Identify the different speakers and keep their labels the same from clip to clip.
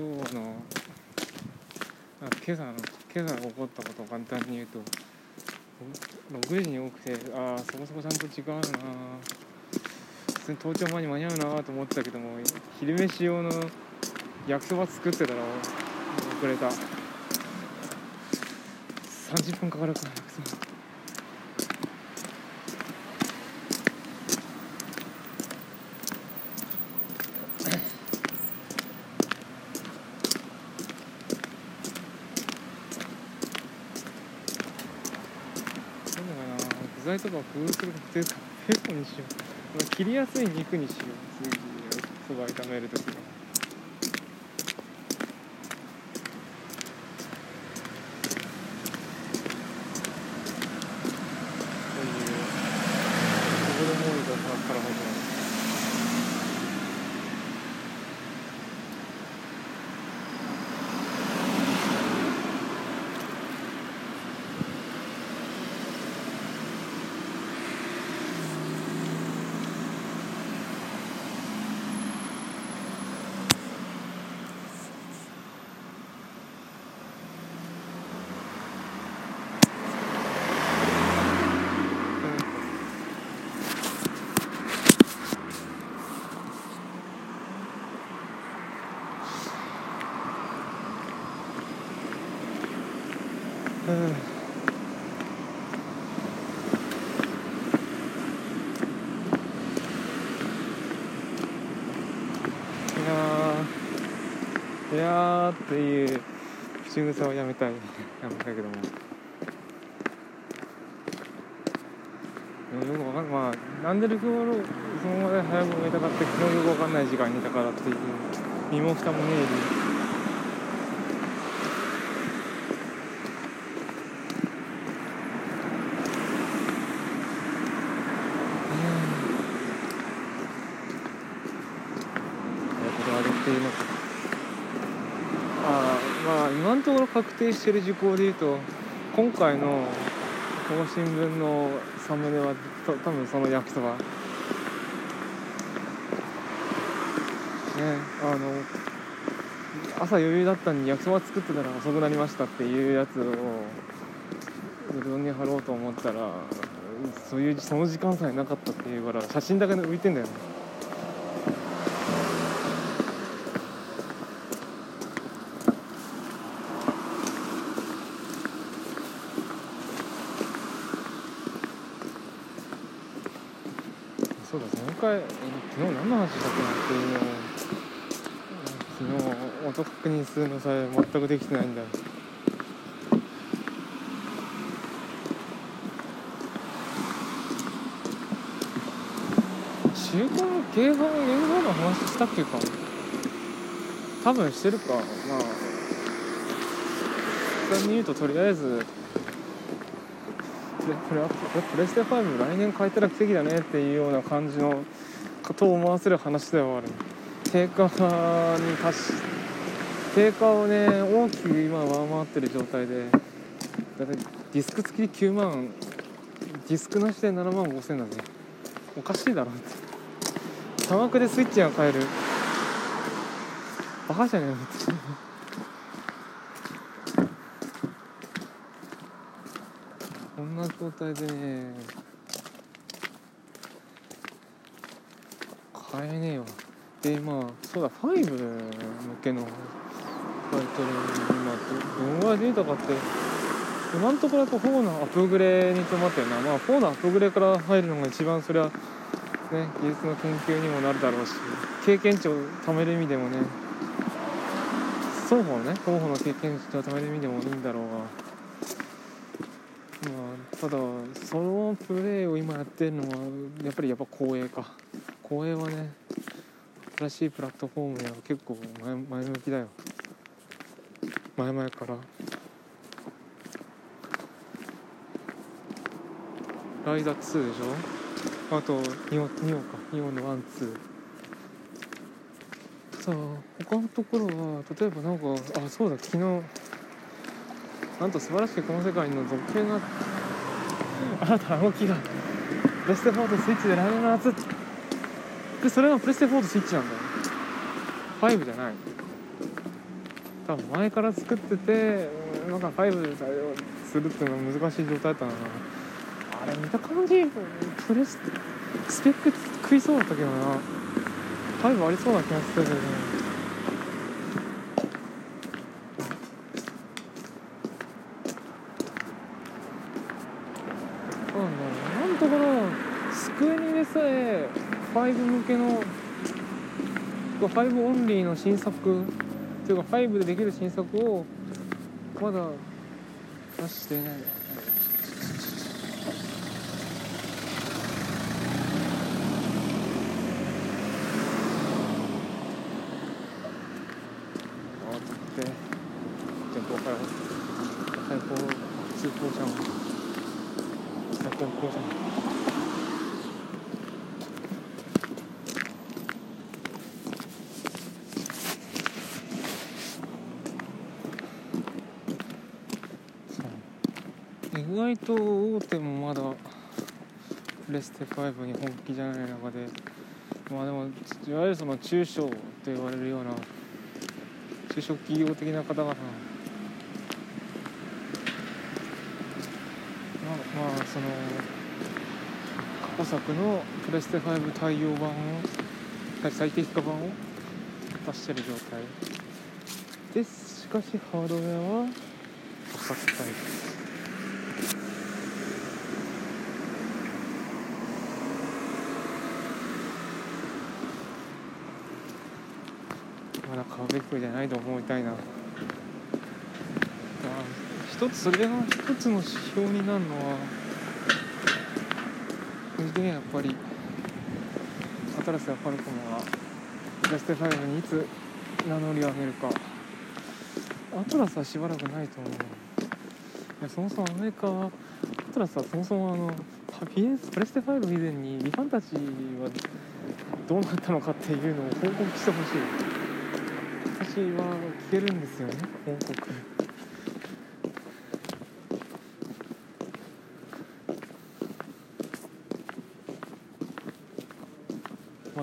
Speaker 1: 今日のあ今朝の今朝起こったことを簡単に言うと6時に起きてああそこそこちゃんと時間あるな。普通に登頂前に間に合うなと思ってたけども昼飯用の焼きそば作ってたら遅れた。30分かかるから焼きそばそうだな具材とかを工夫するとペーコにしよう。切りやすい肉にしよう。そば炒めるときはそういうここでモールドから始まるうんいやーいやーっていう仕草をやめたい。やめたけども。もよくわかんまあなんでルクロそのまで早く埋めたかって昨日よくわかんない時間にいたからっていう。身も蓋もねえりことができているのかあまあ今のところ確定してる事項でいうと今回のこの新聞のサムネはと多分その焼きそばねあの朝余裕だったのに焼きそば作ってたら遅くなりましたっていうやつをうどんに貼ろうと思ったらそういうその時間さえなかったっていうから写真だけで浮いてんだよね。そうだ前回昨日何の話したっけ？なっていうのを昨日音確認するのさえ全くできてないんだ。よ週刊競馬の現像の話したっけか？多分してるか。まあ簡単に言うととりあえずこれはプレステ5来年変えたら奇跡だねっていうような感じのこと思わせる話ではある。定価に達し定価をね大きく今上回ってる状態でだいたいディスク付きで9万ディスクなしで7万5千だぜおかしいだろって。差額でスイッチが買える。バカじゃねえのって。んな状態でね買えねえわ。でまあそうだ5向けのタイトル今どどんぐらい出たかって今のところだと4のアップグレに止まってるなまあ4のアップグレから入るのが一番そりゃね技術の研究にもなるだろうし経験値を貯める意味でもね。双方のね双方の経験値を貯める意味でもいいんだろうが。ただそのプレーを今やってるのはやっぱりやっぱ光栄か。光栄はね新しいプラットフォームには結構前前向きだよ。前々から。ライザ2でしょ？あと2音2音か。2音のワンツー。さあ他のところは例えばなんかあそうだ昨日なんと素晴らしくこの世界の続編が新たな動きがプレステ4とスイッチで来年の夏。でそれがプレステ4とスイッチなんだよ。5じゃない。多分前から作っててうんなんか5で対応するっていうのは難しい状態だったな。あれ見た感じ。プレススペック食いそうだったけどな。5ありそうな気がするけどねなんだろうなんとかなスクエニでさえ5向けの5オンリーの新作っていうか5でできる新作をまだ出してない。あって。前方から最高通行じゃん。最高こうじゃんそう。意外と大手もまだレステ5に本気じゃない中でまあでもいわゆるその中小と言われるような中小企業的な方々まあその過去作のプレステ5対応版を最適化版を出してる状態ですしかしハードウェアは価格帯まだ買うべきじゃないと思いたいな。一つそれが一つの指標になるのは個人的にはやっぱりアトラスやファルコムがプレステ5にいつ名乗り上げるか。アトラスはしばらくないと思う。いやそもそもアメリカはアトラスはそもそもあの PS プレステ5以前にリファンたちはどうなったのかっていうのを報告してほしい。私は聞けるんですよね報告。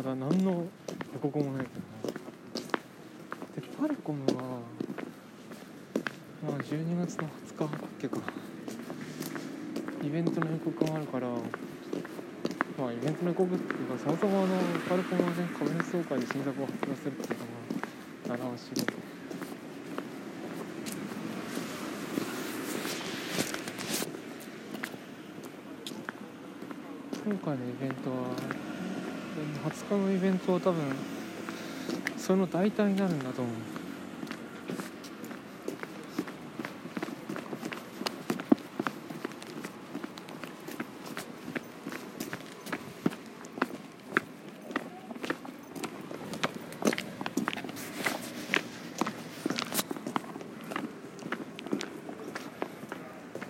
Speaker 1: まだ何の予告もないけどな。でパルコムはまあ12月の20日だっけか。イベントの予告もあるからまあイベントの予告っていうかそもそもあのパルコムはね株主総会で新作を発表するっていうのが習わしいこと今回のイベントは20日のイベントは多分その代替になるんだと思う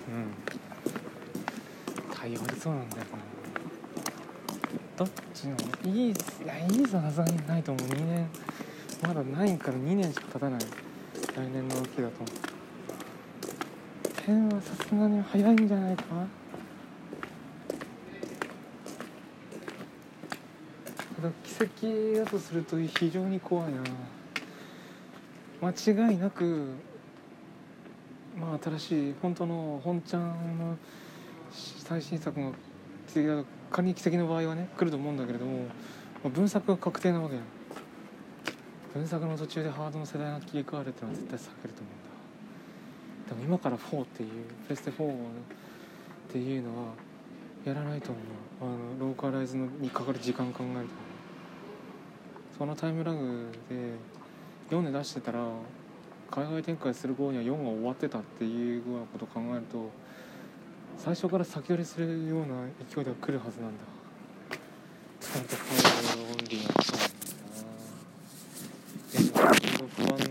Speaker 1: うん。対応ありそうなんだよな。どっちのいいいやいいささすがにないと思う。2年まだないから2年しか経たない。来年の動きだと。10はさすがに早いんじゃないかただ奇跡だとすると非常に怖いな。間違いなくまあ新しい本当の本ちゃんの最新作の仮に奇跡の場合はね来ると思うんだけれども、まあ、分作が確定なわけよ分作の途中でハードの世代が切り替わるっていうのは絶対避けると思うんだ。でも今から4っていうプレステ4っていうのはやらないと思う。あのローカライズのにかかる時間考えるとそのタイムラグで4で出してたら海外展開する頃には4が終わってたっていうようなことを考えると最初から先取りするような勢いでは来るはずなんだ。ちゃんとファイルオンリーが来たんだなでも不安な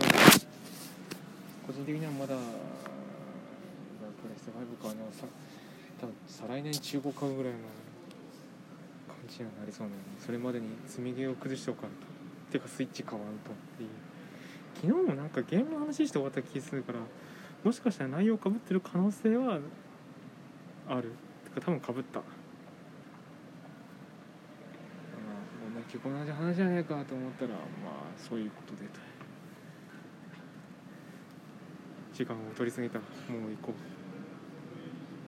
Speaker 1: 個人的にはまだプレステ5買うのはさ多分再来年中古買うぐらいの感じにはなりそうなのでそれまでに積み毛を崩しておかんとてかスイッチ買わんとっていう昨日もなんかゲームの話して終わった気するからもしかしたら内容かぶってる可能性はある。てか多分かぶった。まあ同じ同じ話じゃねえかと思ったらまあそういうことで。と時間を取りすぎた。もう行こう